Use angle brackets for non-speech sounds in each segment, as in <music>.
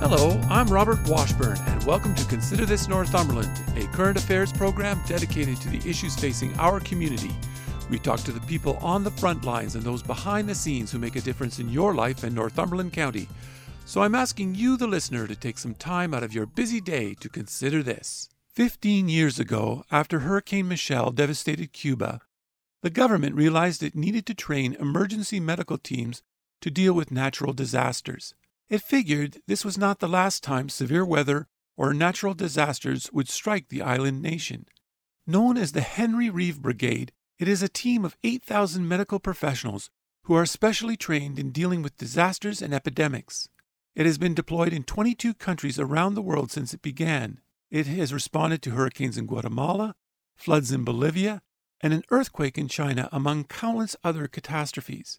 Hello, I'm Robert Washburn, and welcome to Consider This Northumberland, a current affairs program dedicated to the issues facing our community. We talk to the people on the front lines and those behind the scenes who make a difference in your life in Northumberland County. So I'm asking you, the listener, to take some time out of your busy day to consider this. Fifteen years ago, after Hurricane Michelle devastated Cuba, the government realized it needed to train emergency medical teams to deal with natural disasters. It figured this was not the last time severe weather or natural disasters would strike the island nation. Known as the Henry Reeve Brigade, it is a team of 8,000 medical professionals who are specially trained in dealing with disasters and epidemics. It has been deployed in 22 countries around the world since it began. It has responded to hurricanes in Guatemala, floods in Bolivia, and an earthquake in China, among countless other catastrophes.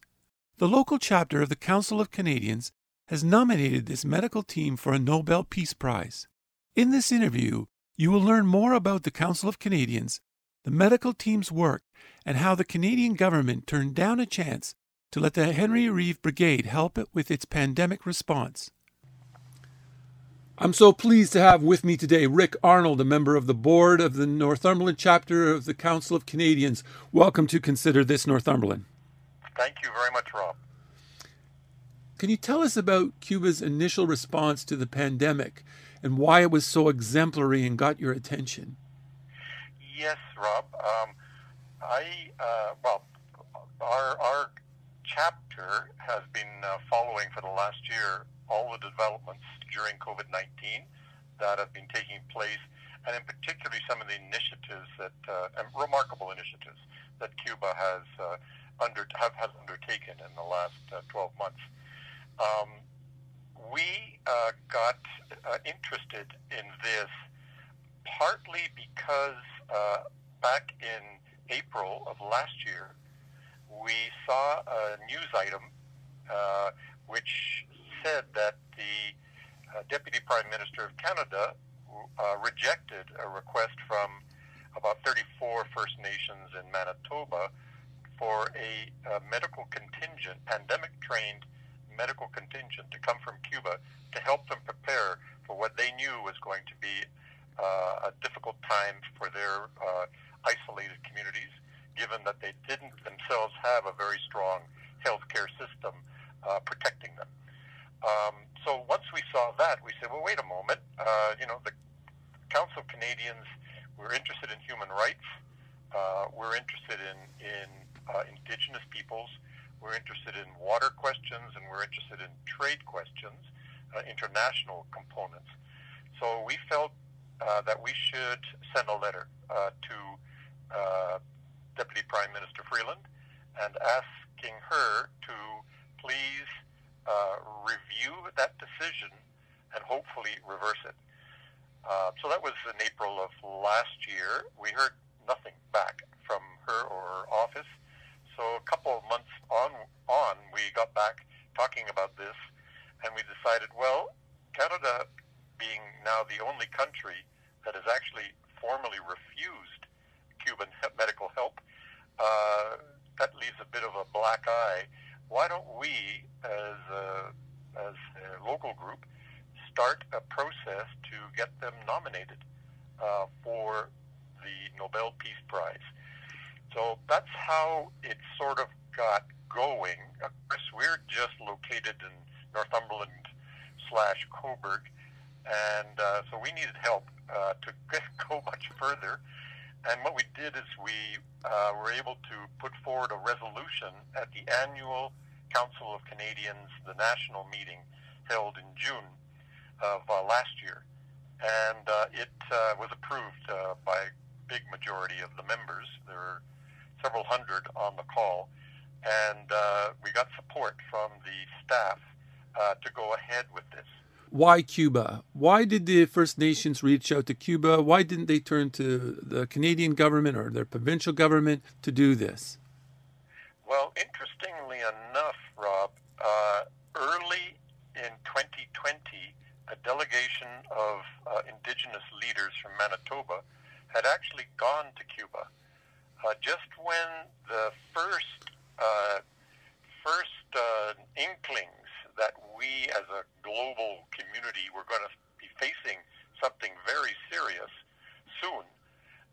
The local chapter of the Council of Canadians has nominated this medical team for a Nobel Peace Prize. In this interview, you will learn more about the Council of Canadians, the medical team's work, and how the Canadian government turned down a chance to let the Henry Reeve Brigade help it with its pandemic response. I'm so pleased to have with me today Rick Arnold, a member of the board of the Northumberland chapter of the Council of Canadians. Welcome to Consider This Northumberland. Thank you very much, Rob. Can you tell us about Cuba's initial response to the pandemic and why it was so exemplary and got your attention? Yes, Rob. Um, I uh, well, our our chapter has been uh, following for the last year all the developments during COVID nineteen that have been taking place, and in particular some of the initiatives that uh, remarkable initiatives that Cuba has uh, under have has undertaken in the last uh, twelve months. Um, we uh, got uh, interested in this partly because uh, back in April of last year, we saw a news item uh, which said that the uh, Deputy Prime Minister of Canada uh, rejected a request from about 34 First Nations in Manitoba for a, a medical contingent, pandemic trained medical contingent to come from Cuba to help them prepare for what they knew was going to be uh, a difficult time for their uh, isolated communities, given that they didn't themselves have a very strong healthcare system uh, protecting them. Um, so once we saw that, we said, well, wait a moment. Uh, you know, the Council of Canadians, we're interested in human rights. Uh, we're interested in, in uh, Indigenous peoples. We're interested in water questions and we're interested in trade questions, uh, international components. So we felt uh, that we should send a letter uh, to uh, Deputy Prime Minister Freeland and asking her to please uh, review that decision and hopefully reverse it. Uh, so that was in April of last year. We heard nothing back from her or her office. So a couple of months on, on we got back talking about this, and we decided, well, Canada being now the only country that has actually formally refused Cuban medical help, uh, that leaves a bit of a black eye. Why don't we, as a, as a local group, start a process to get them nominated uh, for the Nobel Peace Prize? So that's how it sort of got going. Of course, we're just located in Northumberland slash Cobourg, and uh, so we needed help uh, to <laughs> go much further. And what we did is we uh, were able to put forward a resolution at the annual Council of Canadians, the national meeting held in June of uh, last year. And uh, it uh, was approved uh, by a big majority of the members. There were several hundred on the call, and uh, we got support from the staff uh, to go ahead with this. why Cuba? Why did the First Nations reach out to Cuba? Why didn't they turn to the Canadian government or their provincial government to do this? Well, interestingly enough, Rob, uh, early in 2020, a delegation of uh, Indigenous leaders from Manitoba had actually gone to Cuba. Uh, just when the first uh, first uh, inklings that we as a global community were going to be facing something very serious soon,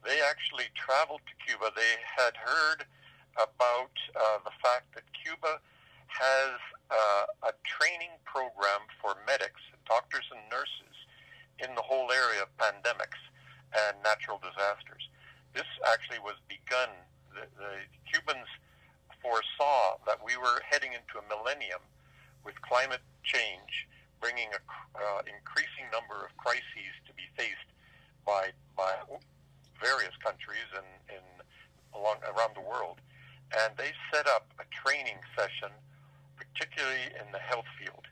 they actually traveled to Cuba. They had heard about uh, the fact that Cuba has uh, a training program for medics, doctors and nurses in the whole area of pandemics and natural disasters. This actually was begun. The, the Cubans foresaw that we were heading into a millennium with climate change bringing an uh, increasing number of crises to be faced by by various countries and in along around the world, and they set up a training session, particularly in the health field,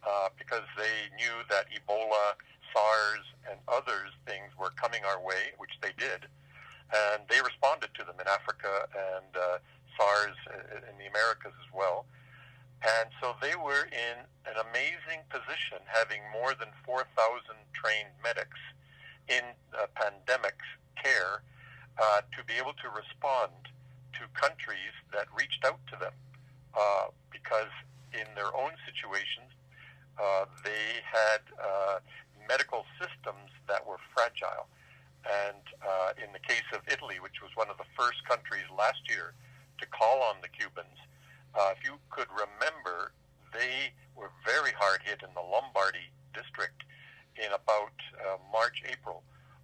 uh, because they knew that Ebola, SARS, and others things were coming our way, which they did, and they responded to them in Africa and uh, SARS in the Americas as well. And so they were in an amazing position, having more than 4,000 trained medics in uh, pandemic care uh, to be able to respond to countries that reached out to them uh, because in their own situations, uh, they had uh, medical systems that were fragile. And uh, in the case of Italy, which was one of the first countries last year to call on the Cubans. Uh, if you could remember, they were very hard hit in the Lombardy district in about uh, March, April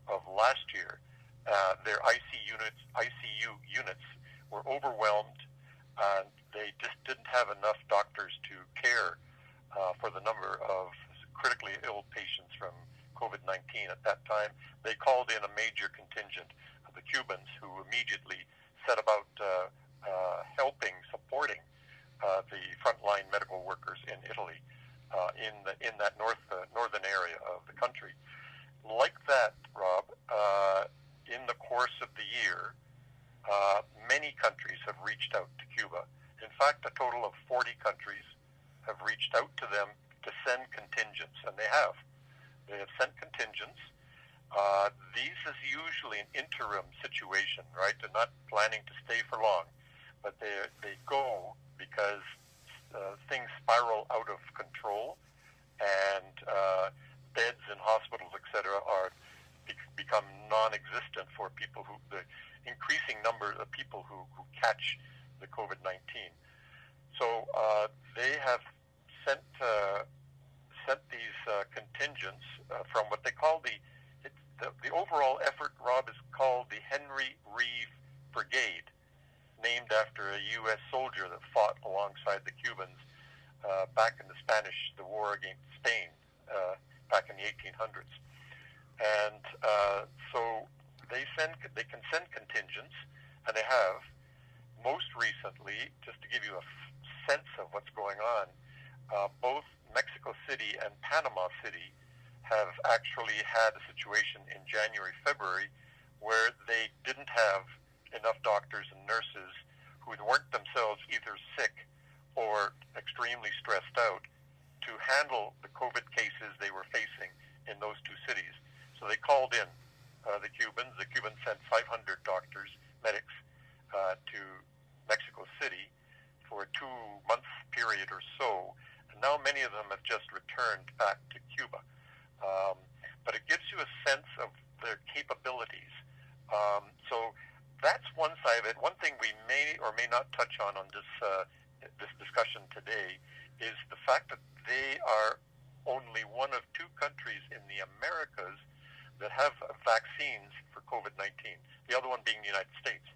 of last year. Uh, their IC units, ICU units were overwhelmed, and they just didn't have enough doctors to care uh, for the number of critically ill patients from COVID-19 at that time. They called in a major contingent of the Cubans who immediately set about uh, uh, helping, supporting uh, the frontline medical workers in Italy, uh, in the, in that north uh, northern area of the country. Like that, Rob, uh, in the course of the year, uh, many countries have reached out to Cuba. In fact, a total of 40 countries have reached out to them to send contingents, and they have. They have sent contingents. Uh, these is usually an interim situation, right? They're not planning to stay for long but they they go because uh, things spiral out of control, and uh, beds in hospitals, etc., are become non-existent for people who the increasing number of people who, who catch the COVID-19. So uh, they have sent uh, sent these uh, contingents uh, from what they call the, it, the the overall effort. Rob is called the Henry Reeve Brigade named after a U.S. soldier that fought alongside the Cubans uh, back in the Spanish, the war against Spain uh, back in the 1800s. And uh, so they send, they can send contingents, and they have. Most recently, just to give you a f- sense of what's going on, uh, both Mexico City and Panama City have actually had a situation in January, February, where they didn't have enough doctors and nurses who weren't themselves either sick or extremely stressed out to handle the COVID cases they were facing in those two cities. So they called in uh, the Cubans. The Cubans sent 500 doctors, medics, uh, to Mexico City for a two-month period or so. Now many of them have just returned back to Cuba. Um, but it gives you a sense of their capabilities. Um, so that's one side of it. One thing we may or may not touch on on this uh, this discussion today is the fact that they are only one of two countries in the Americas that have vaccines for COVID-19. The other one being the United States.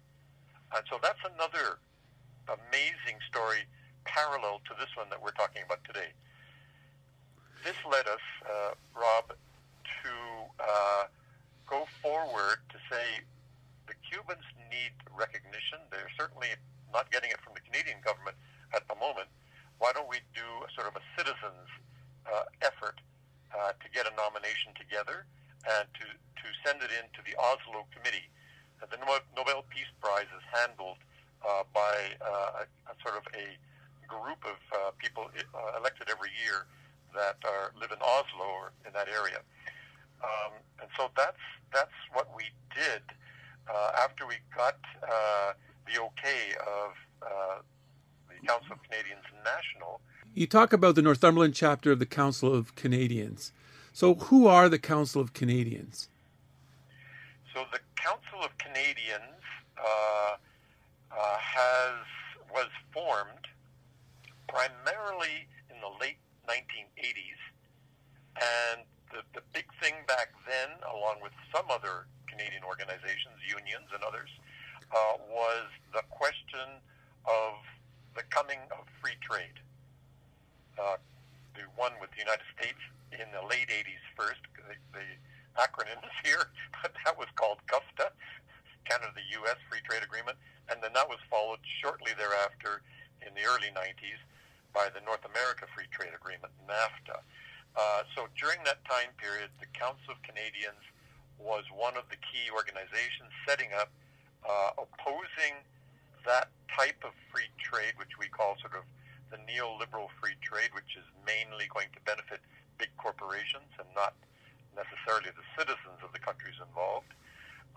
And so that's another amazing story parallel to this one that we're talking about today. This led us, uh, Rob, to uh, go forward to say the Cubans need recognition. They're certainly not getting it from the Canadian government at the moment. Why don't we do a sort of a citizens uh, effort uh, to get a nomination together and to, to send it in to the Oslo Committee. The Nobel Peace Prize is handled uh, by uh, a, a sort of a group of uh, people uh, elected every year that are live in Oslo or in that area. Um, and so that's that's what we did uh, after we got uh, the okay of uh, the Council of Canadians National. You talk about the Northumberland chapter of the Council of Canadians. So, who are the Council of Canadians? So, the Council of Canadians uh, uh, has was formed primarily in the late 1980s, and the, the big thing back then, along with some other Canadian organizations, unions, and others, uh, was the question of the coming of free trade. Uh, the one with the United States in the late 80s first. The, the acronym is here, <laughs> but that was called CUFTA, Canada-U.S. Free Trade Agreement, and then that was followed shortly thereafter in the early 90s by the North America Free Trade Agreement, NAFTA. Uh, so during that time period, the Council of Canadians was one of the key organizations setting up, uh, opposing that type of free trade, which we call sort of the neoliberal free trade, which is mainly going to benefit big corporations and not necessarily the citizens of the countries involved,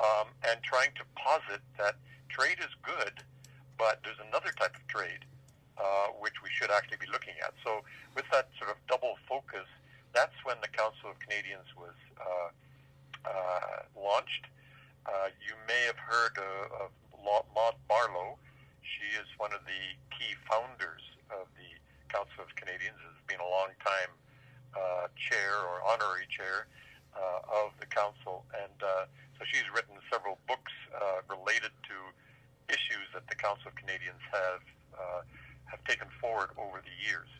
um, and trying to posit that trade is good, but there's another type of trade uh, which we should actually be looking at. So, with that sort of double focus, that's when the Council of Canadians was uh, uh, launched. Uh, you may have heard of Maud Barlow. She is one of the key founders of the Council of Canadians, has been a long time uh, chair or honorary chair of the council, and so she's written several books related to issues that the Council of Canadians have uh, have taken forward over the years.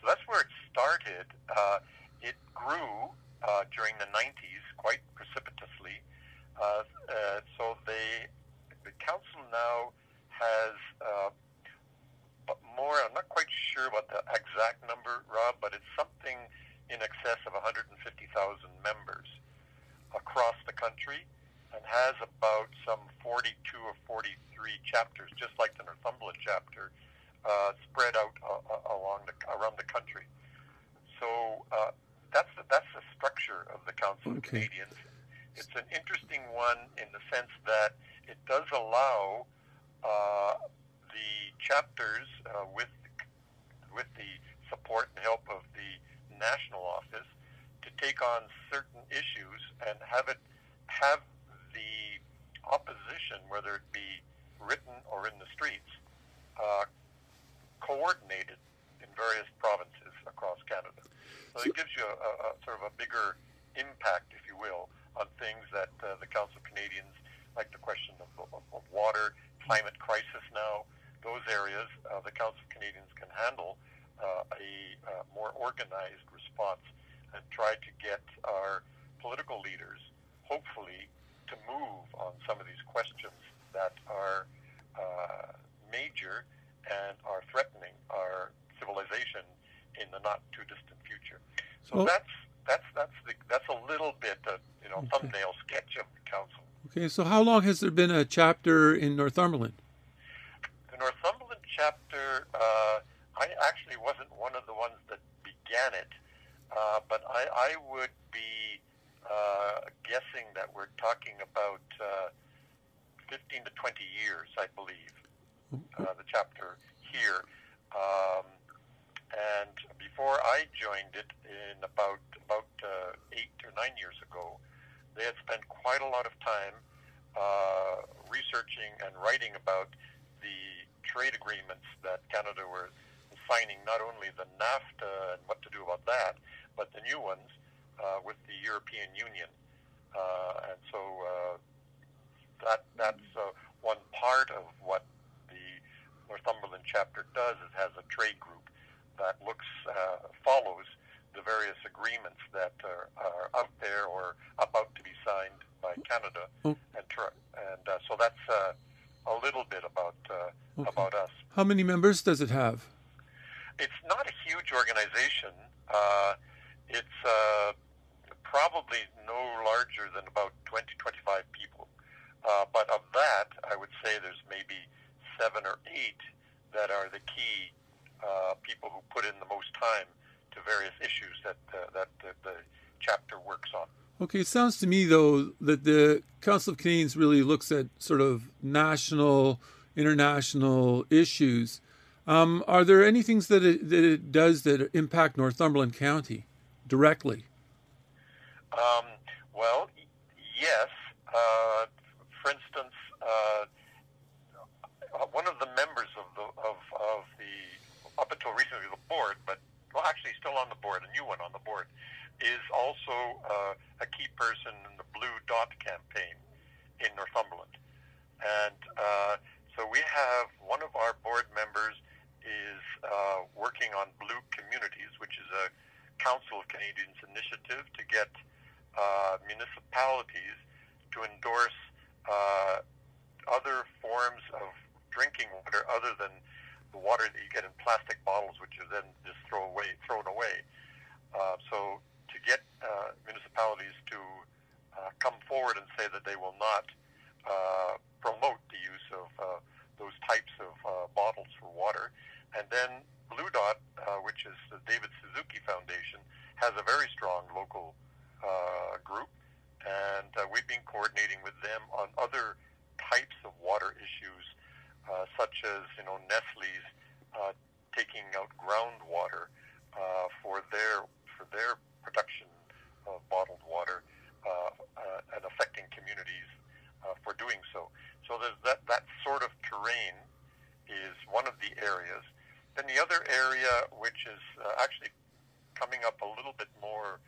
So that's where it started. Uh, it grew uh, during the 90s quite precipitously. Uh, uh, so they, the council now has uh, more, I'm not quite sure about the exact number, Rob, but it's something in excess of 150,000 members across the country and has about some 42 or 43 chapters, just like the Northumberland chapter, uh, spread out uh, uh, along the, around the country. So uh, that's the, that's the structure of the Council okay. of Canadians. It's an interesting one in the sense that it does allow uh, the chapters uh, with with the support and help of the national office to take on certain issues and have it have the opposition, whether it be written or in the streets, uh, coordinated in various provinces across Canada. So it gives you a, a, sort of a bigger impact, if you will, on things that uh, the Council of Canadians, like the question of, of, of water, climate crisis now, those areas, uh, the Council of Canadians can handle uh, a uh, more organized response and try to get our political leaders, hopefully, to move on some of these questions that are uh, major and are threatening our civilization in the not too distant future. So well, that's that's that's the, that's a little bit of you know okay. thumbnail sketch of the council. Okay, so how long has there been a chapter in Northumberland? The Northumberland chapter, uh, I actually wasn't one of the ones that began it, uh, but I, I would be uh, guessing that we're talking about uh, 15 to 20 years, I believe, uh, the chapter here. Um, and before I joined it in about about uh, eight or nine years ago, they had spent quite a lot of time uh, researching and writing about the trade agreements that Canada were signing, not only the NAFTA and what to do about that, but the new ones uh, with the European Union. Uh, and so uh, that that's uh, one part of what Northumberland chapter does. It has a trade group that looks uh, follows the various agreements that are, are out there or about to be signed by Canada, oh. and and uh, so that's uh, a little bit about uh, okay. about us. How many members does it have? It's not a huge organization. Uh, it's uh, probably no larger than about 20, 25 people. Uh, but of that, I would say there's maybe seven or eight that are the key uh, people who put in the most time to various issues that uh, that the, the chapter works on. Okay, it sounds to me though that the Council of Canadians really looks at sort of national, international issues. Um, are there any things that it, that it does that impact Northumberland County directly? Um, well, yes. Uh, for instance, uh, one of the members of the of, of the up until recently the board, but well, actually still on the board, a new one on the board, is also uh, a key person in the Blue Dot campaign in Northumberland, and uh, so we have one of our board members is uh, working on Blue Communities, which is a Council of Canadians initiative to get uh, municipalities to endorse uh, other forms of drinking water other than the water that you get in plastic bottles, which are then just throw away, thrown away. Uh, so to get uh, municipalities to uh, come forward and say that they will not uh, promote the use of uh, those types of uh, bottles for water, and then Blue Dot, uh, which is the David Suzuki Foundation, has a very strong local uh, group, and uh, we've been coordinating with them on other types of water issues, uh, such as you know Nestle's uh, taking out groundwater uh, for their for their production of bottled water uh, uh, and affecting communities uh, for doing so. So there's that that sort of terrain is one of the areas. Then the other area, which is uh, actually coming up a little bit more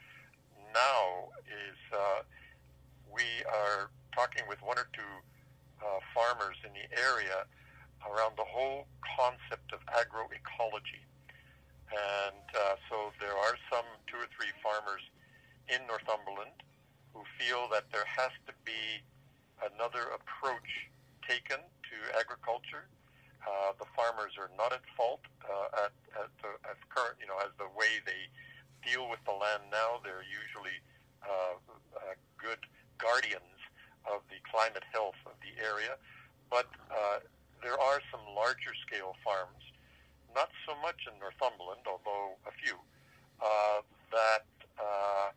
now, is uh, we are talking with one or two uh, farmers in the area around the whole concept of agroecology. And uh, so there are some two or three farmers in Northumberland who feel that there has to be another approach taken to agriculture uh, the farmers are not at fault uh, at, at, the, at current, you know, as the way they deal with the land now. They're usually uh, uh, good guardians of the climate health of the area, but uh, there are some larger scale farms, not so much in Northumberland, although a few, uh, that uh,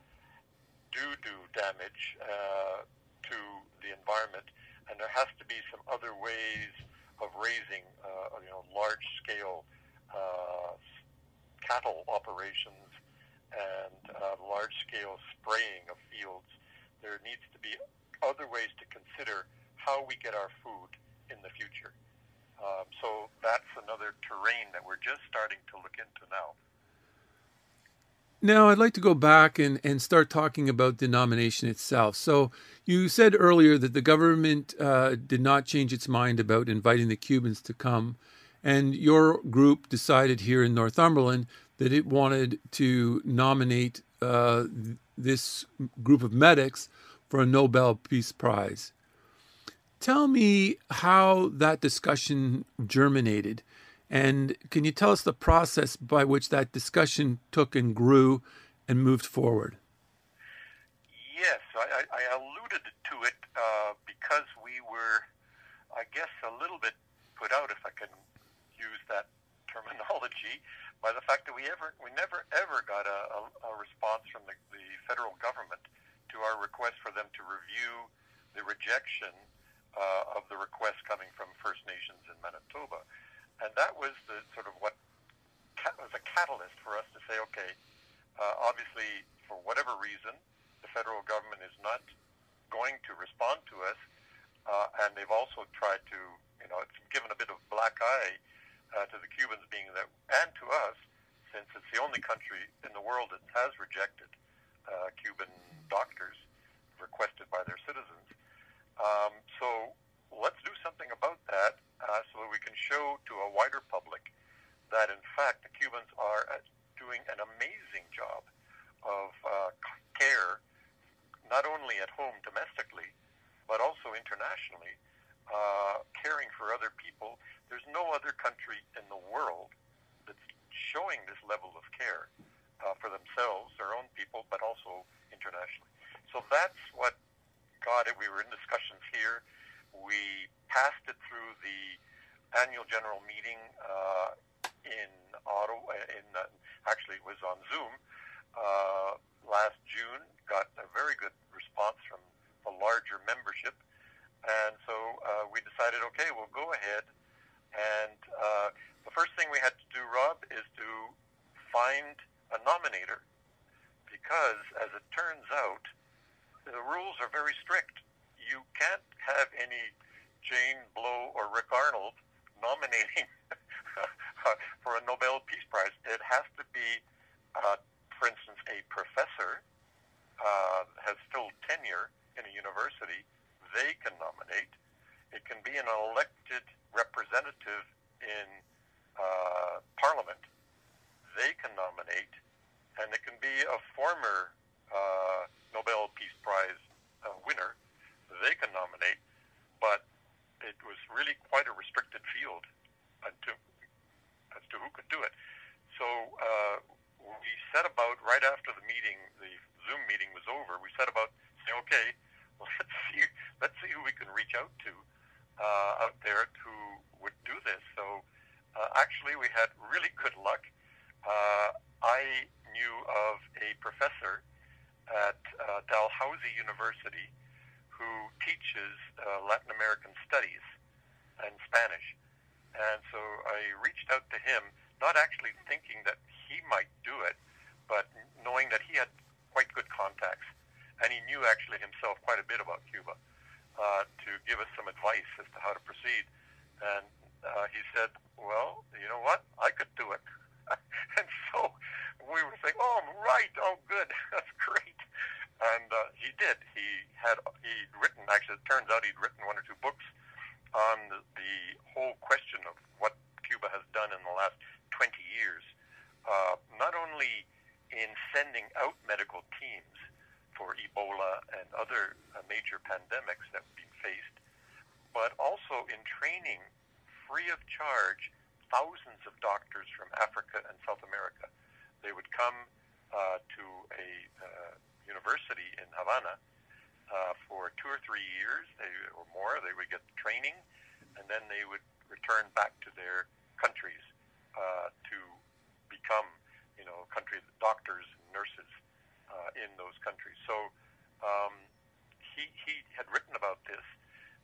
do do damage uh, to the environment, and there has to be some other ways of raising, uh, you know, large-scale uh, cattle operations and uh, large-scale spraying of fields. There needs to be other ways to consider how we get our food in the future. Um, so that's another terrain that we're just starting to look into now. Now, I'd like to go back and, and start talking about the nomination itself. So, you said earlier that the government uh, did not change its mind about inviting the Cubans to come, and your group decided here in Northumberland that it wanted to nominate uh, this group of medics for a Nobel Peace Prize. Tell me how that discussion germinated and can you tell us the process by which that discussion took and grew and moved forward? Yes, I, I alluded to it uh, because we were, I guess, a little bit put out, if I can use that terminology, by the fact that we ever, we never ever got a, a, a response from the, the federal government to our request for them to review the rejection uh, of the request coming from First Nations in Manitoba. And that was the sort of what was a catalyst for us to say, okay, uh, obviously, for whatever reason, the federal government is not going to respond to us, uh, and they've also tried to, you know, it's given a bit of black eye uh, to the Cubans being that, and to us, since it's the only country in the world that has rejected uh, Cuban doctors requested by their citizens. Um, so let's do something about that uh, so that we can show to a wider public that, in fact, the Cubans are uh, doing an amazing job of uh, care, not only at home domestically, but also internationally, uh, caring for other people. There's no other country in the world that's showing this level of care uh, for themselves, their own people, but also internationally. So that's what got it. We were in discussions here. We passed it through the annual general meeting uh, in Ottawa. In uh, actually, it was on Zoom uh, last June. Got a very good response from the larger membership, and so uh, we decided, okay, we'll go ahead. And uh, the first thing we had to do, Rob, is to find a nominator because, as it turns out, the rules are very strict. You can't have any Jane Blow or Rick Arnold nominating for a Nobel Peace Prize. It has to be, uh, for instance, a professor uh, has still tenure in a university. They can nominate. It can be an elected representative in uh, Parliament. They can nominate, and it can be a former uh, Nobel Peace Prize uh, winner. They can nominate, but it was really quite a restricted field to, as to who could do it. So uh, we set about right after the meeting, the Zoom meeting was over. We set about saying, okay, well, let's see, let's see who we can reach out to uh, out there who would do this. So uh, actually, we had really good luck. Uh, I knew of a professor at uh, Dalhousie University who teaches uh, Latin American studies and Spanish. And so I reached out to him, not actually thinking that he might do it, but knowing that he had quite good contacts. And he knew actually himself quite a bit about Cuba uh, to give us some advice as to how to proceed. And uh, he said, well, you know what? I could do it. <laughs> and so we were saying, oh, right, oh, good, <laughs> that's great. And uh, he did. He had he'd written. Actually, it turns out he'd written one or two books on the, the whole question of what Cuba has done in the last 20 years. Uh, not only in sending out medical teams for Ebola and other uh, major pandemics that have faced, but also in training free of charge thousands of doctors from Africa and South America. They would come uh, to a uh, university in Havana uh, for two or three years they, or more. They would get training, and then they would return back to their countries uh, to become, you know, country doctors and nurses uh, in those countries. So um, he he had written about this,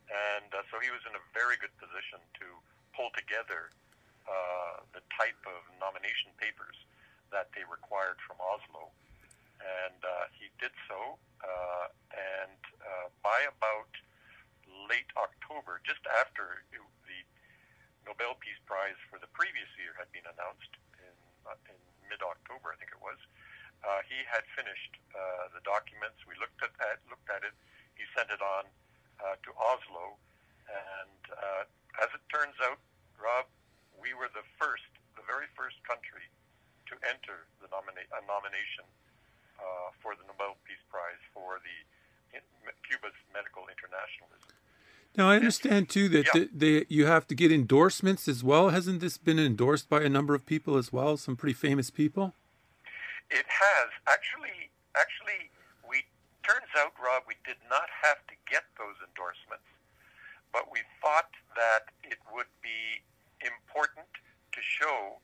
and uh, so he was in a very good position to pull together uh, the type of nomination papers that they required from Oslo and uh, he did so. Uh, and uh, by about late October, just after the Nobel Peace Prize for the previous year had been announced in, uh, in mid-October, I think it was, uh, he had finished uh, the documents. We looked at, at looked at it. He sent it on uh, to Oslo, and uh, as it turns out, Rob, we were the first, the very first country to enter the nomina- a nomination uh, for the Nobel Peace Prize for the in, Cuba's medical internationalism. Now I understand too that yeah. they, you have to get endorsements as well. Hasn't this been endorsed by a number of people as well? Some pretty famous people. It has actually. Actually, we turns out, Rob, we did not have to get those endorsements, but we thought that it would be important to show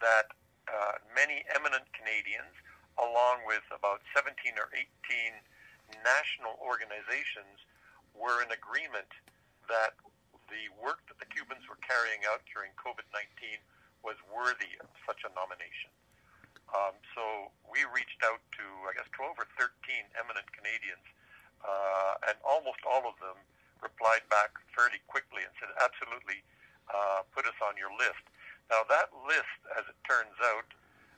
that uh, many eminent Canadians along with about 17 or 18 national organizations, were in agreement that the work that the Cubans were carrying out during COVID-19 was worthy of such a nomination. Um, so we reached out to, I guess, 12 or 13 eminent Canadians, uh, and almost all of them replied back fairly quickly and said, absolutely, uh, put us on your list. Now, that list, as it turns out,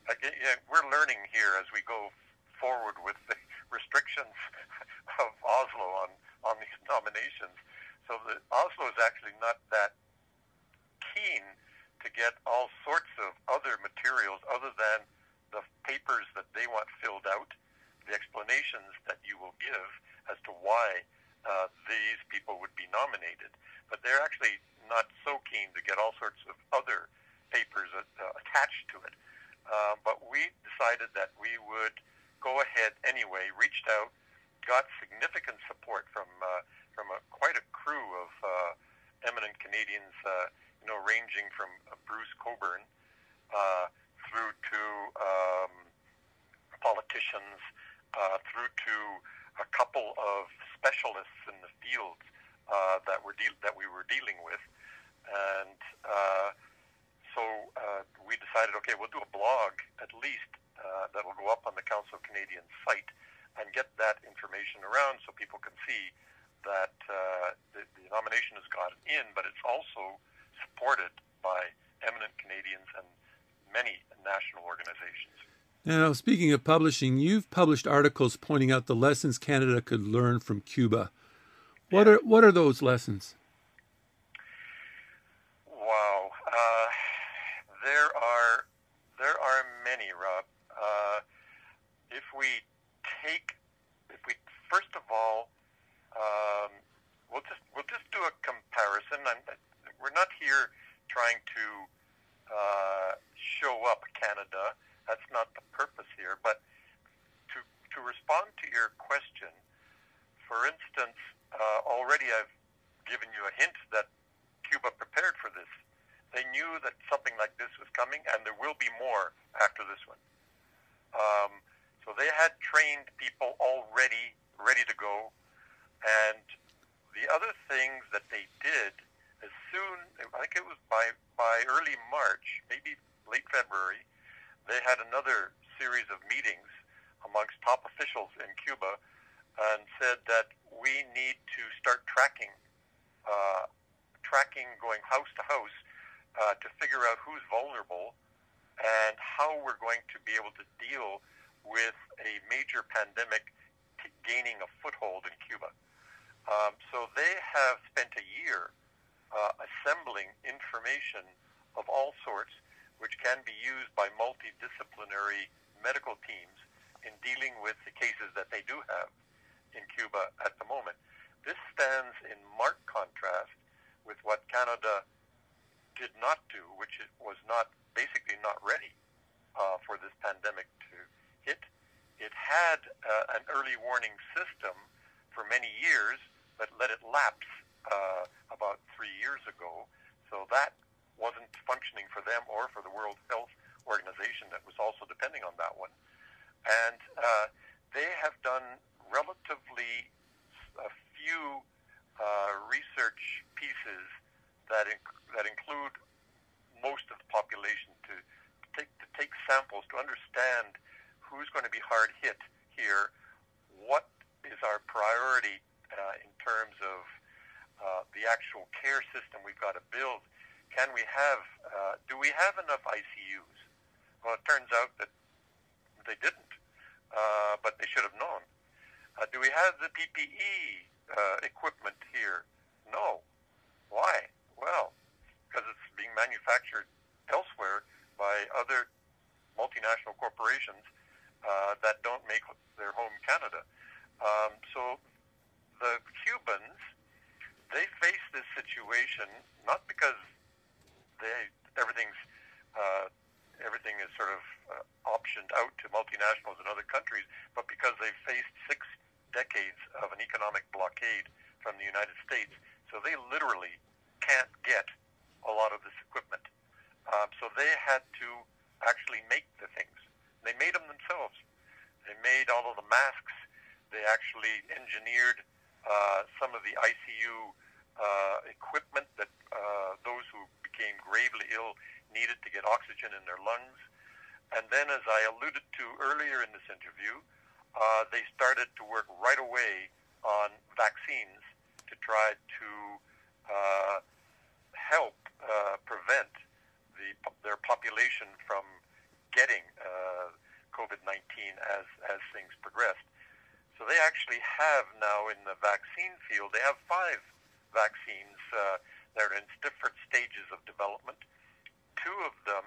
again, we're learning here as we go forward with the <laughs> restrictions <laughs> of Oslo on, on these <laughs> nominations. So the, Oslo is actually not that keen to get all sorts of other materials other than the papers that they want filled out, the explanations that you will give as to why uh, these people would be nominated. But they're actually not so keen to get all sorts of other papers uh, attached to it. Uh, but we decided that we would go ahead anyway, reached out got significant support from uh, from a, quite a crew of uh, eminent Canadians, uh, you know, ranging from uh, Bruce Cockburn uh, through to um, politicians, uh, through to a couple of specialists in the field uh, that were de- that we were dealing with, and uh, so uh, we decided, okay, we'll do a blog at least uh, that will go up on the Council of Canadians site and get that information around so people can see that uh, the, the nomination has gotten in, but it's also supported by eminent Canadians and many national organizations. Now, speaking of publishing, you've published articles pointing out the lessons Canada could learn from Cuba. What yeah. are what are those lessons? Wow, uh, there are there are many, Rob. Uh, if we take, if we first of all, um, we'll just we'll just do a comparison. I'm, we're not here trying to uh, show up Canada. That's not the purpose here. But to to respond to your question, for instance, uh, already I've given you a hint that Cuba prepared for this. They knew that something like this was coming, and there will be more after this one. Um, so they had trained people already ready to go. And the other things that they did, as soon, I think it was by, by early March, maybe late February, they had another series of meetings amongst top officials in Cuba and said that we need to start tracking, uh, tracking going house to house uh, to figure out who's vulnerable and how we're going to be able to deal with a major pandemic gaining a foothold in Cuba. Um, so they have spent a year uh, assembling information of all sorts, which can be used by multidisciplinary medical teams in dealing with the cases that they do have in Cuba at the moment. This stands in marked contrast with what Canada did not do, which was not basically not ready uh, for this pandemic to hit. It had uh, an early warning system for many years, but let it lapse uh, about three years ago. So that wasn't functioning for them or for the World Health Organization that was also depending on that one. And uh, they have done relatively a few uh, research pieces that inc- that include most of the population to take to take samples to understand who's going to be hard hit here, what is our priority uh, in terms of uh, the actual care system we've got to build. Can we have? Uh, do we have enough ICUs? Well, it turns out that they didn't, uh, but they should have known. Uh, do we have the PPE uh, equipment here? No. Why? Well, because it's being manufactured elsewhere by other multinational corporations uh, that don't make their home Canada. Um, so the Cubans, they face this situation not because they everything's uh, everything is sort of uh, optioned out to multinationals in other countries, but because they've faced six decades of an economic blockade from the United States. So they literally can't get a lot of this equipment. Um, so they had to actually make the things. They made them themselves. They made all of the masks. They actually engineered uh, some of the ICU uh, equipment that uh, those who became gravely ill needed to get oxygen in their lungs. And then, as I alluded to earlier in this interview, uh, they started to work right away on vaccines to try to uh, help uh, prevent the, their population from getting uh, COVID-19 as, as things progressed. So they actually have now in the vaccine field, they have five vaccines uh, that are in different stages of development. Two of them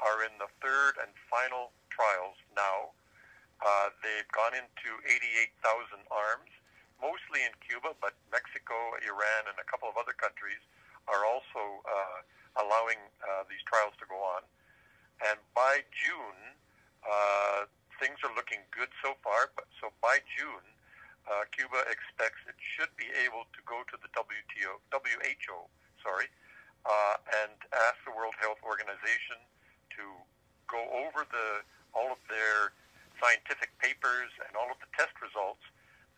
are in the third and final trials now. Uh, they've gone into 88,000 arms, mostly in Cuba, but Mexico, Iran, and a couple of other countries are also uh, allowing uh, these trials to go on. And by June, uh, things are looking good so far. But so by June, uh, Cuba expects it should be able to go to the WTO, WHO, sorry, uh, and ask the World Health Organization to go over the all of their scientific papers and all of the test results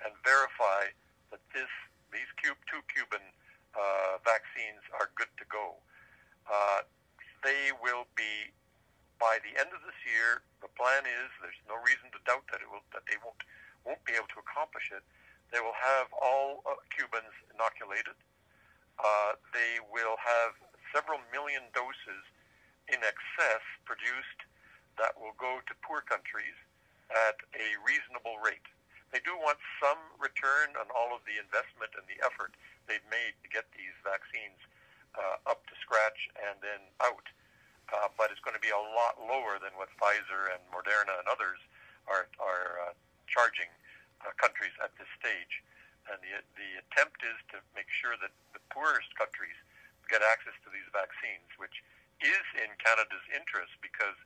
and verify that this these two Cuban uh, vaccines are good to go. Uh, they will be by the end of this year. The plan is there's no reason to doubt that it will that they won't be able to accomplish it. They will have all uh, Cubans inoculated. Uh, they will have several million doses in excess produced that will go to poor countries at a reasonable rate. They do want some return on all of the investment and the effort they've made to get these vaccines uh, up to scratch and then out. Uh, but it's going to be a lot lower than what Pfizer and Moderna and others are, are uh, charging uh, countries at this stage. And the, the attempt is to make sure that the poorest countries get access to these vaccines, which is in Canada's interest because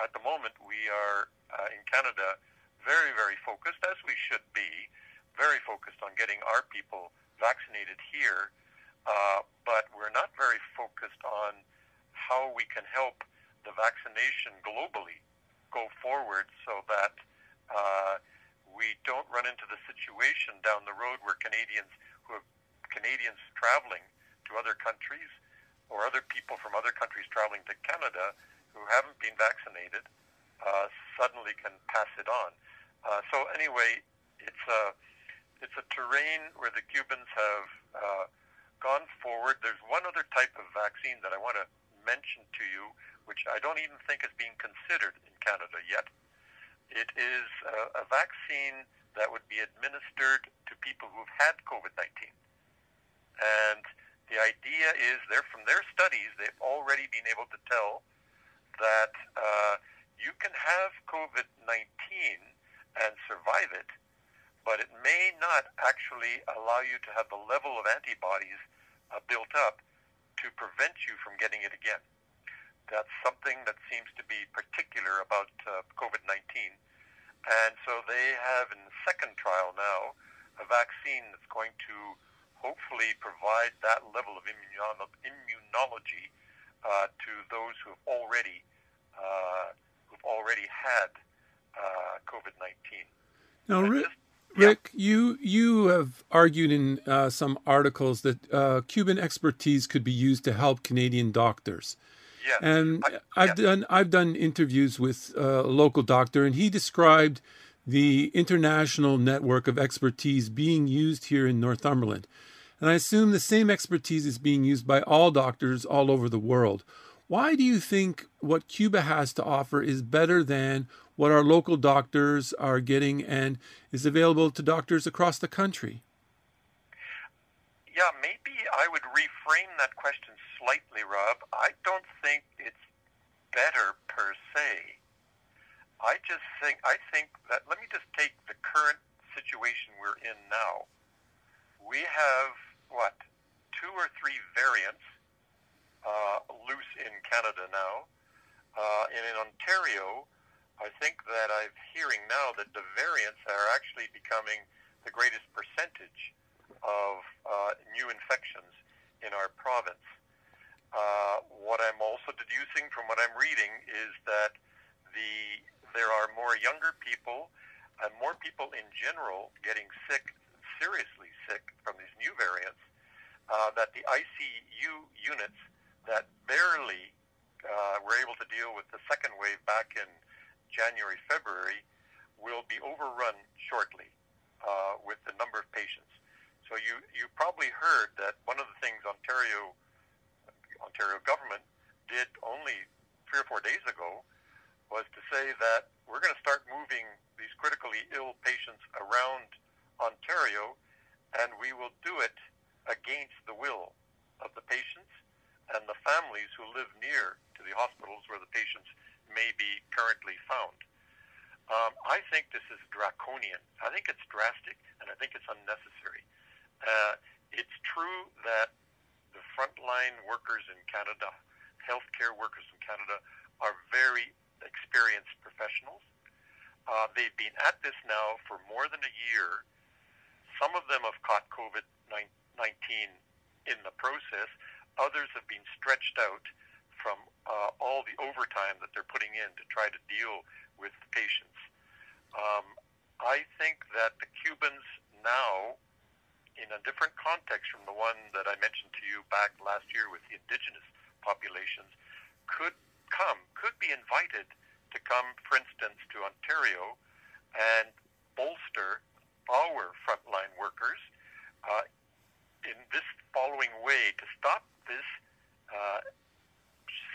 at the moment we are uh, in Canada very, very focused, as we should be, very focused on getting our people vaccinated here, uh, but we're not very focused on how we can help the vaccination globally go forward so that uh, we don't run into the situation down the road where Canadians who have Canadians traveling to other countries or other people from other countries traveling to Canada who haven't been vaccinated uh, suddenly can pass it on. Uh, so anyway, it's a it's a terrain where the Cubans have uh, gone forward. There's one other type of vaccine that I want to mention to you, which I don't even think is being considered in Canada yet. It is a, a vaccine that would be administered to people who've had COVID-19. And the idea is, they're from their studies, they've already been able to tell that uh, you can have COVID-19 and survive it, but it may not actually allow you to have the level of antibodies uh, built up to prevent you from getting it again. That's something that seems to be particular about uh, COVID-19. And so they have in the second trial now a vaccine that's going to hopefully provide that level of immunology uh, to those who have already uh, who've already had uh, COVID nineteen. Now, Rick, yeah. Rick, you you have argued in uh, some articles that uh, Cuban expertise could be used to help Canadian doctors. Yes. And I, have done I've done interviews with uh, a local doctor, and he described the international network of expertise being used here in Northumberland. And I assume the same expertise is being used by all doctors all over the world. Why do you think what Cuba has to offer is better than what our local doctors are getting and is available to doctors across the country? Yeah, maybe I would reframe that question slightly, Rob. I don't think it's better per se. I just think I think that let me just take the current situation we're in now. We have what two or three variants uh, loose in Canada now. Uh, and in Ontario, I think that I'm hearing now that the variants are actually becoming the greatest percentage of uh, new infections in our province. Uh, what I'm also deducing from what I'm reading is that the there are more younger people and more people in general getting sick, seriously sick from these new variants. Uh, that the ICU units that barely uh, were able to deal with the second wave back in January, February, will be overrun shortly uh, with the number of patients. So you, you probably heard that one of the things Ontario Ontario government did only three or four days ago was to say that we're going to start moving these critically ill patients around Ontario, and we will do it against the will of the patients and the families who live near to the hospitals where the patients may be currently found. Um, I think this is draconian. I think it's drastic, and I think it's unnecessary. Uh, it's true that frontline workers in Canada, healthcare workers in Canada, are very experienced professionals. Uh, they've been at this now for more than a year, some of them have caught COVID 19 in the process. Others have been stretched out from uh, all the overtime that they're putting in to try to deal with patients. Um, I think that the Cubans now, in a different context from the one that I mentioned to you back last year with the indigenous populations, could come, could be invited to come, for instance, to Ontario and bolster our frontline workers uh, in this following way to stop this uh,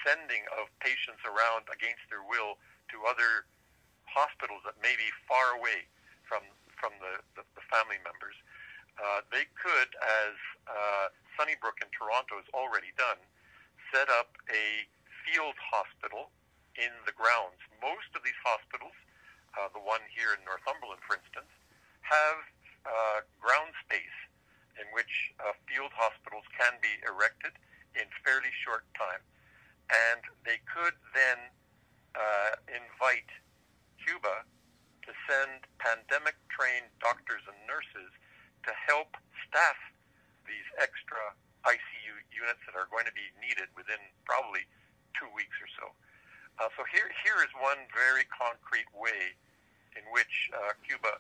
sending of patients around against their will to other hospitals that may be far away from from the, the, the family members. Uh, they could, as uh, Sunnybrook in Toronto has already done, set up a field hospital in the grounds. Most of these hospitals, uh, the one here in Northumberland, for instance, have uh, ground space in which uh, field hospitals can be erected in fairly short time. And they could then uh, invite Cuba to send pandemic trained doctors and nurses to help staff these extra ICU units that are going to be needed within probably two weeks or so. Uh, so here, here is one very concrete way in which uh, Cuba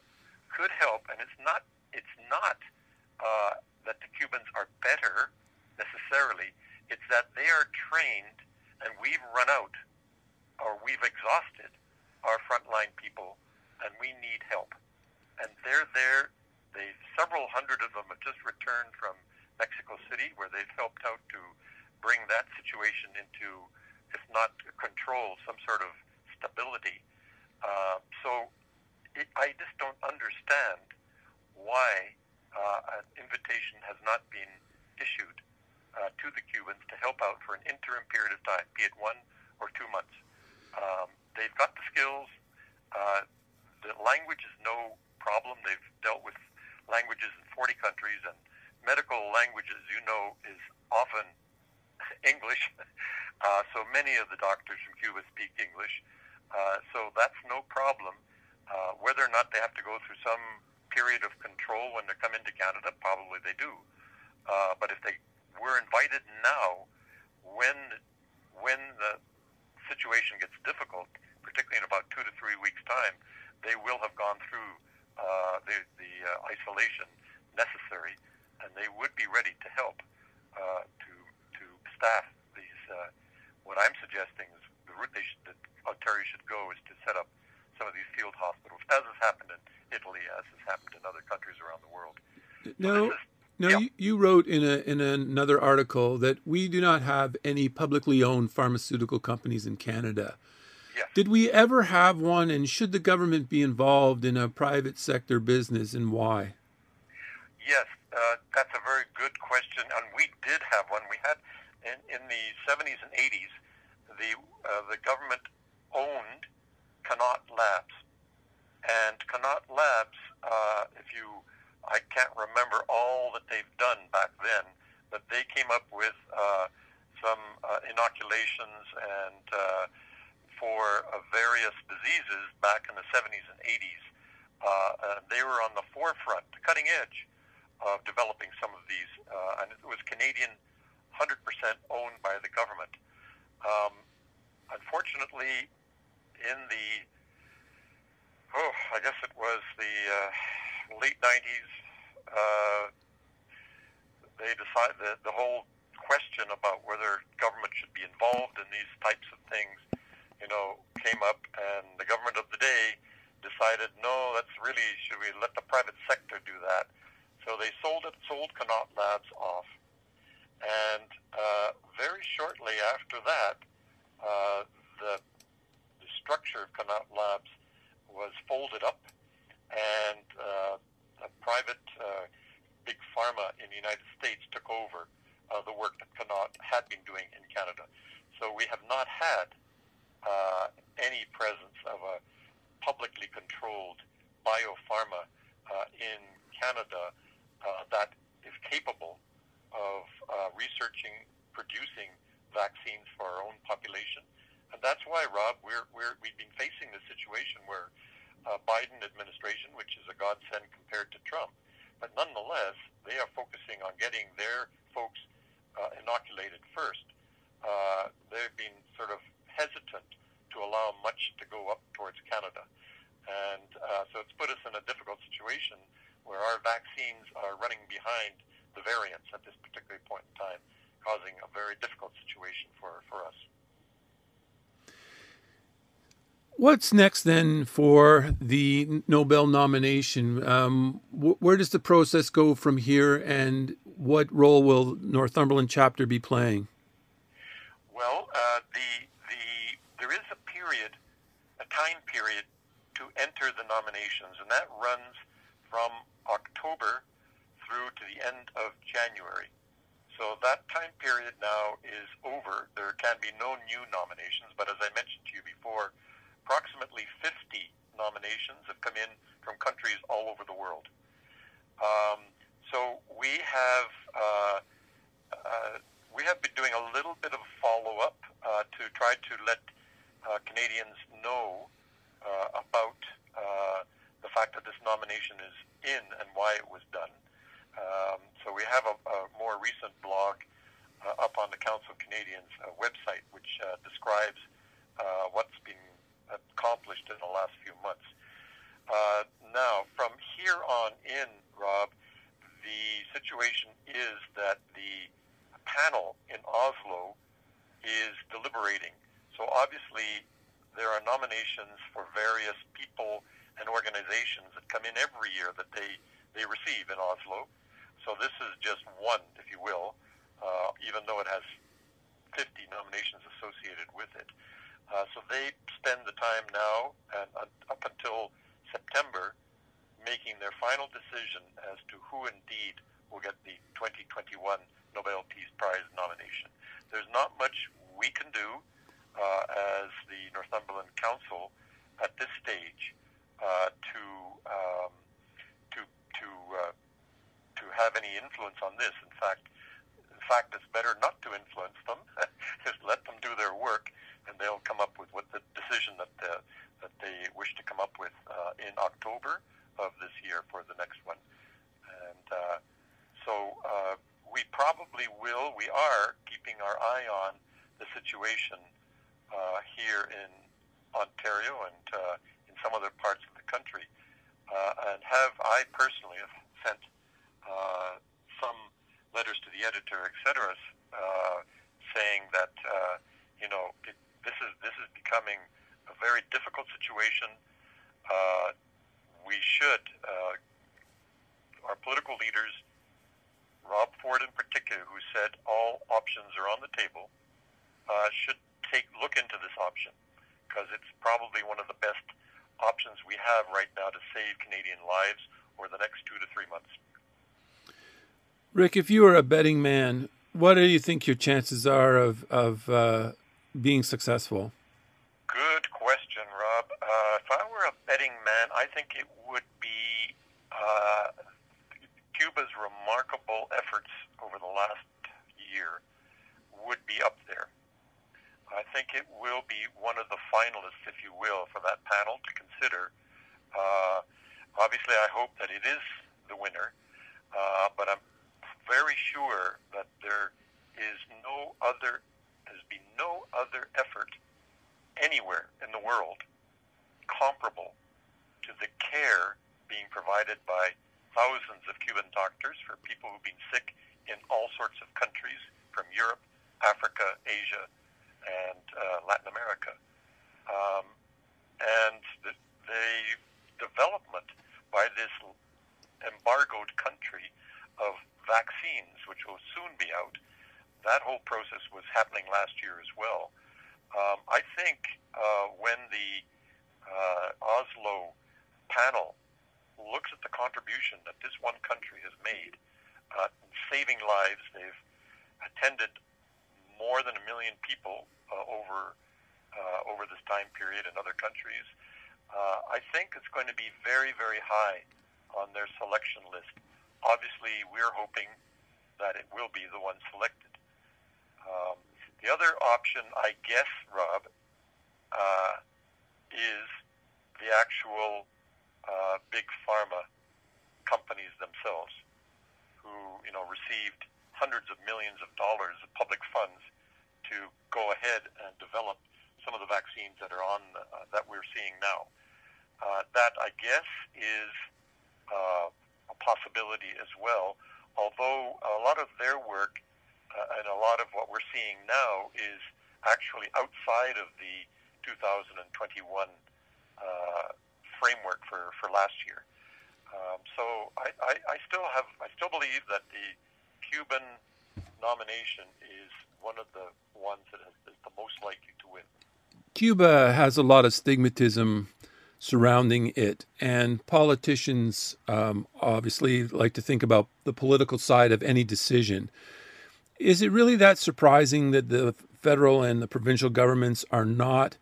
could help, and it's not, it's not uh, that the Cubans are better necessarily. It's that they are trained, and we've run out, or we've exhausted our frontline people, and we need help. And they're there. They several hundred of them have just returned from Mexico City, where they've helped out to bring that situation into, if not control, some sort of stability. Uh, so it, I just don't understand why uh, an invitation has not been issued uh, to the Cubans to help out for an interim period of time, be it one or two months. Um, they've got the skills. Uh, the language is no problem. They've dealt with languages in 40 countries, and medical languages, you know, is often <laughs> English. <laughs> Uh, so many of the doctors from Cuba speak English. Uh, so that's no problem. Uh, whether or not they have to go through some period of control when they come into Canada, probably they do. Uh, but if they were invited now, when when the situation gets difficult, particularly in about two to three weeks' time, they will have gone through uh, the, the uh, isolation necessary, and they would be ready to help uh, to to staff these. Uh, what I'm suggesting is the route they should, that Ontario should go is to set up some of these field hospitals, as has happened in Italy, as has happened in other countries around the world. No. So no, yeah. you, you, wrote in a in another article that we do not have any publicly owned pharmaceutical companies in Canada. Yes. Did we ever have one, and should the government be involved in a private sector business, and why? Yes, uh, that's a very good question, and we did have one. We had in, in the 70s and 80s, the uh, the government owned Connaught Labs. And Connaught Labs, uh, if you, I can't remember all that they've done back then, but they came up with uh, some uh, inoculations and uh, for uh, various diseases back in the 70s and 80s. Uh, they were on the forefront, the cutting edge of developing some of these, uh, and it was Canadian, 100% owned by the government. Um, unfortunately, in the oh, I guess it was the uh, late '90s. Uh, they decided that the whole question about whether government should be involved in these types of things, you know, came up, and the government of the day decided, no, that's really should we let the private sector do that? So they sold it, sold Connaught Labs off, and uh, very shortly after that, uh, the structure of Connaught Labs was folded up, and uh, a private uh, big pharma in the United States took over uh, the work that Connaught had been doing in Canada. So we have not had uh, any presence of a publicly controlled biopharma uh, in Canada uh, that is capable of uh, researching, producing vaccines for our own population and that's why, Rob, we're, we're, we've been facing this situation where uh, Biden administration, which is a godsend compared to Trump, but nonetheless, they are focusing on getting their folks uh, inoculated first. Uh, they've been sort of hesitant to allow much to go up towards Canada. And uh, so it's put us in a difficult situation where our vaccines are running behind the variants at this particular point in time, causing a very difficult situation for, for us. What's next then for the Nobel nomination? Um, wh- where does the process go from here, and what role will Northumberland chapter be playing? Well, uh, the the there is a period, a time period to enter the nominations, and that runs from October through to the end of January. So that time period now is over. There can be no new nominations, but as I mentioned to you before approximately 50 nominations have come in from countries all over the world. Um, so we have uh, uh, we have been doing a little bit of follow up uh, to try to let uh, Canadians know uh, about uh, the fact that this nomination is in and why it was done. Um, so we have a, a more recent blog up on the Council of Canadians website, which describes what's been accomplished in the last few months. Uh, now, from here on in, Rob, the situation is that the panel in Oslo is deliberating. So obviously, there are nominations for organizations that come in every year that they, they receive in Oslo. So this is just one, if you will, uh, even though it has 50 nominations associated with it. Uh, so they spend the time now and uh, up until September making their final decision as to who indeed will get the 2021 Nobel Peace Prize nomination. There's not much we can do uh, as the Northumberland Council at this stage uh, to um, to to uh, to have any influence on this. In fact, in fact, it's better not to influence them. <laughs> Just let them do their work and they'll come up with what the decision that the, that they wish to come up with uh, in October of this year for the next one. And uh, so uh, we probably will. We are keeping our eye on the situation uh, here in Ontario and uh, some other parts of the country, uh, and have I personally have sent uh, some letters to the editor, etc., uh, saying that uh, you know it, this is this is becoming a very difficult situation. Uh, we should, uh, our political leaders, Rob Ford in particular, who said all options are on the table, uh, should take look into this option because it's probably one of the best options we have right now to save Canadian lives over the next two to three months. Rick, if you were a betting man, what do you think your chances are of of uh, being successful? Good question, Rob. Uh, if I were a betting man, I think it would be uh, Cuba's remarkable efforts over the last year would be up there. I think it will be one of the finalists, if you will, for that panel to consider. Uh, obviously, I hope that it is the winner, uh, but I'm very sure that there is no other there's been no other effort anywhere in the world comparable to the care being provided by thousands of Cuban doctors for people who've been sick in all sorts of countries from Europe, Africa, Asia, and uh, Latin America. Um, and the, the development by this embargoed country of vaccines, which will soon be out, that whole process was happening last year as well. Um, I think uh, when the uh, Oslo panel looks at the contribution that this one country has made uh, in saving lives, they've attended more than a million people over uh, over this time period in other countries. Uh, I think it's going to be very, very high on their selection list. Obviously, we're hoping that it will be the one selected. Um, the other option, I guess, Rob, uh, is the actual uh, big pharma companies themselves, who you know received hundreds of millions of dollars of public funds to go ahead and develop some of the vaccines that are on uh, that we're seeing now. Uh, that I guess is uh, a possibility as well. Although a lot of their work uh, and a lot of what we're seeing now is actually outside of the 2021 uh, framework for, for last year. Um, so I, I, I still have I still believe that the Cuban nomination is one of the ones that is the most likely to win. Cuba has a lot of stigmatism surrounding it, and politicians um, obviously like to think about the political side of any decision. Is it really that surprising that the federal and the provincial governments are not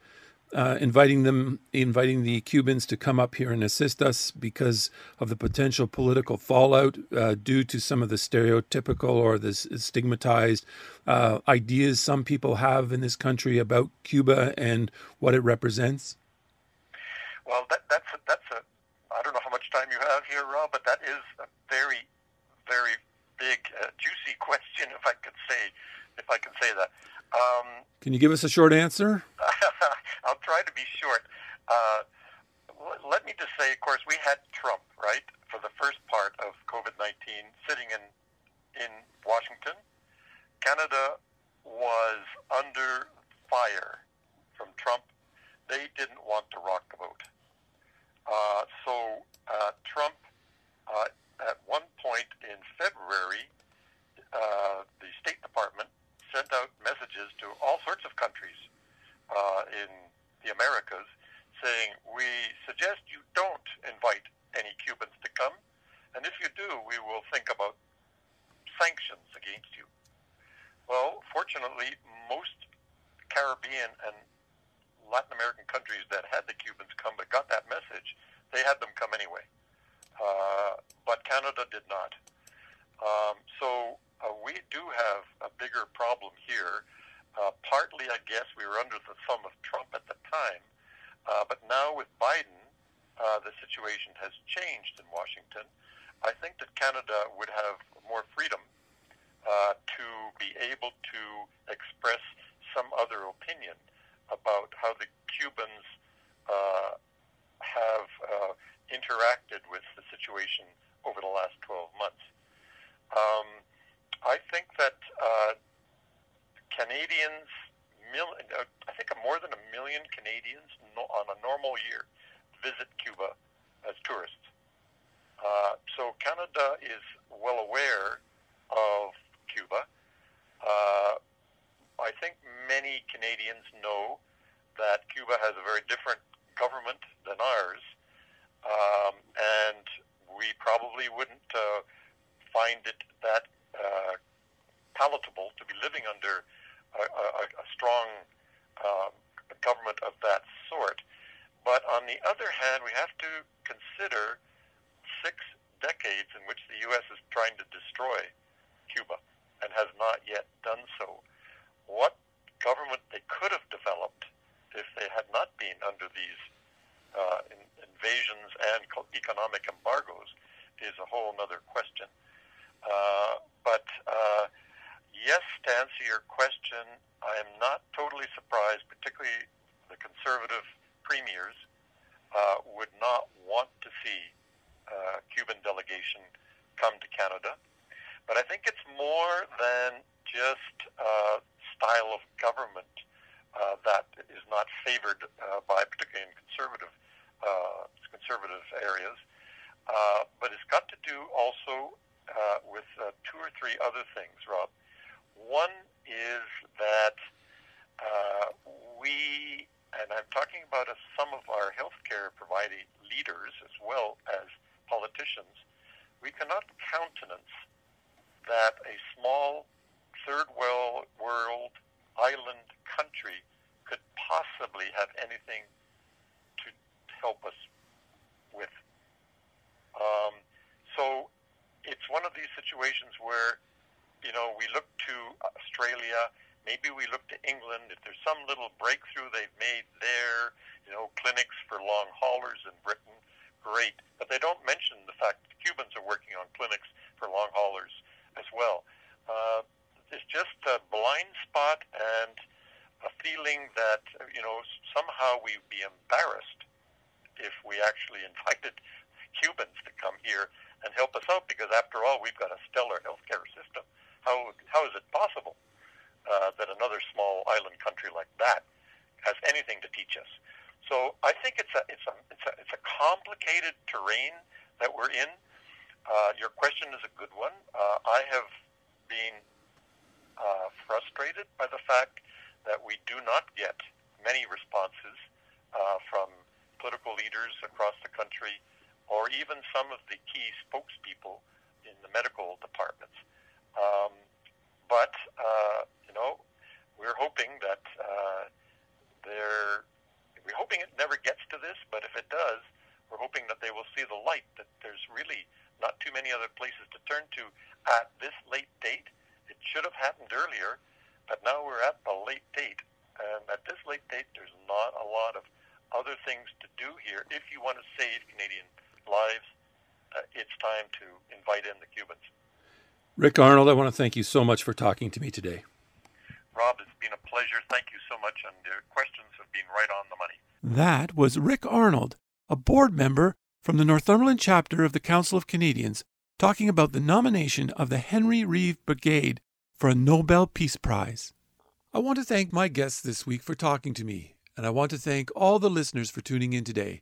uh, inviting them, inviting the Cubans to come up here and assist us because of the potential political fallout uh, due to some of the stereotypical or the stigmatized uh, ideas some people have in this country about Cuba and what it represents? Well, that, that's a, that's a. I don't know how much time you have here, Rob, but that is a very, very big, uh, juicy question, if I could say, if I can say that. Um, Can you give us a short answer? <laughs> I'll try to be short. Uh, let me just say, of course, we had Trump, right, for the first part of COVID 19 sitting in, in Washington. Canada was under fire from Trump. They didn't want to rock the boat. Uh, so uh, Trump, uh, at one point in February, uh, the State Department sent out messages to all sorts of countries uh, in the Americas saying, we suggest you don't invite any Cubans to come, and if you do, we will think about sanctions against you. Well, fortunately, most Caribbean and Latin American countries that had the Cubans come but got that message, they had them come anyway. Uh, but Canada did not. Um, so uh, we do have a bigger problem here. Uh, partly, I guess, we were under the thumb of Trump at the time, uh, but now with Biden, uh, the situation has changed in Washington. I think that Canada would have more freedom uh, to be able to express some other opinion about how the Cubans uh, have uh, interacted with the situation over the last 12 months. Um, I think that uh, Canadians, uh, I think more than a million Canadians on a normal year visit Cuba as tourists. Uh, so Canada is well aware of Cuba. Uh, I think many Canadians know that Cuba has a very different government than ours, um, and we probably wouldn't uh, find it that uh, palatable to be living under a, a, strong um, government of that sort. But on the other hand, we have to consider six decades in which the U.S. is trying to destroy Cuba and has not yet done so. What government they could have developed if they had not been under these uh, in, invasions and economic embargoes is a whole other question. Uh, but uh, yes, to answer your question, I am not totally surprised, particularly the conservative premiers uh, would not want to see uh, Cuban delegation come to Canada. But I think it's more than just uh, style of government uh, that is not favored uh, by, particularly in conservative uh, conservative areas. Uh, but it's got to do also uh, with uh, two or three other things, Rob. One is that uh, we, and I'm talking about uh, some of our healthcare providing leaders as well as politicians, we cannot countenance that a small third world, world island country could possibly have anything to help us with. Um, so it's one of these situations where, you know, we look to Australia, maybe we look to England. If there's some little breakthrough they've made there, you know, clinics for long haulers in Britain, great, but they don't mention the fact that Cubans are working on clinics for long haulers as well. Uh, it's just a blind spot and a feeling that you know somehow we'd be embarrassed if we actually invited Cubans to come here and help us out because after all we've got a stellar healthcare system. How how is it possible uh, that another small island country like that has anything to teach us? So I think it's a it's a it's a, it's a complicated terrain that we're in. Uh, your question is a good one. Uh, I have been uh, frustrated by the fact that we do not get many responses uh, from political leaders across the country or even some of the key spokespeople in the medical departments. Um, but, uh, you know, we're hoping that uh, they're, we're hoping it never gets to this, but if it does, we're hoping that they will see the light, that there's really not too many other places to turn to at this late date. It should have happened earlier, but now we're at the late date. And at this late date, there's not a lot of other things to do here. If you want to save Canadian lives, uh, it's time to invite in the Cubans. Rick Arnold, I want to thank you so much for talking to me today. Rob, it's been a pleasure. Thank you so much, and your questions have been right on the money. That was Rick Arnold, a board member from the Northumberland chapter of the Council of Canadians, talking about the nomination of the Henry Reeve Brigade for a Nobel Peace Prize. I want to thank my guests this week for talking to me, and I want to thank all the listeners for tuning in today.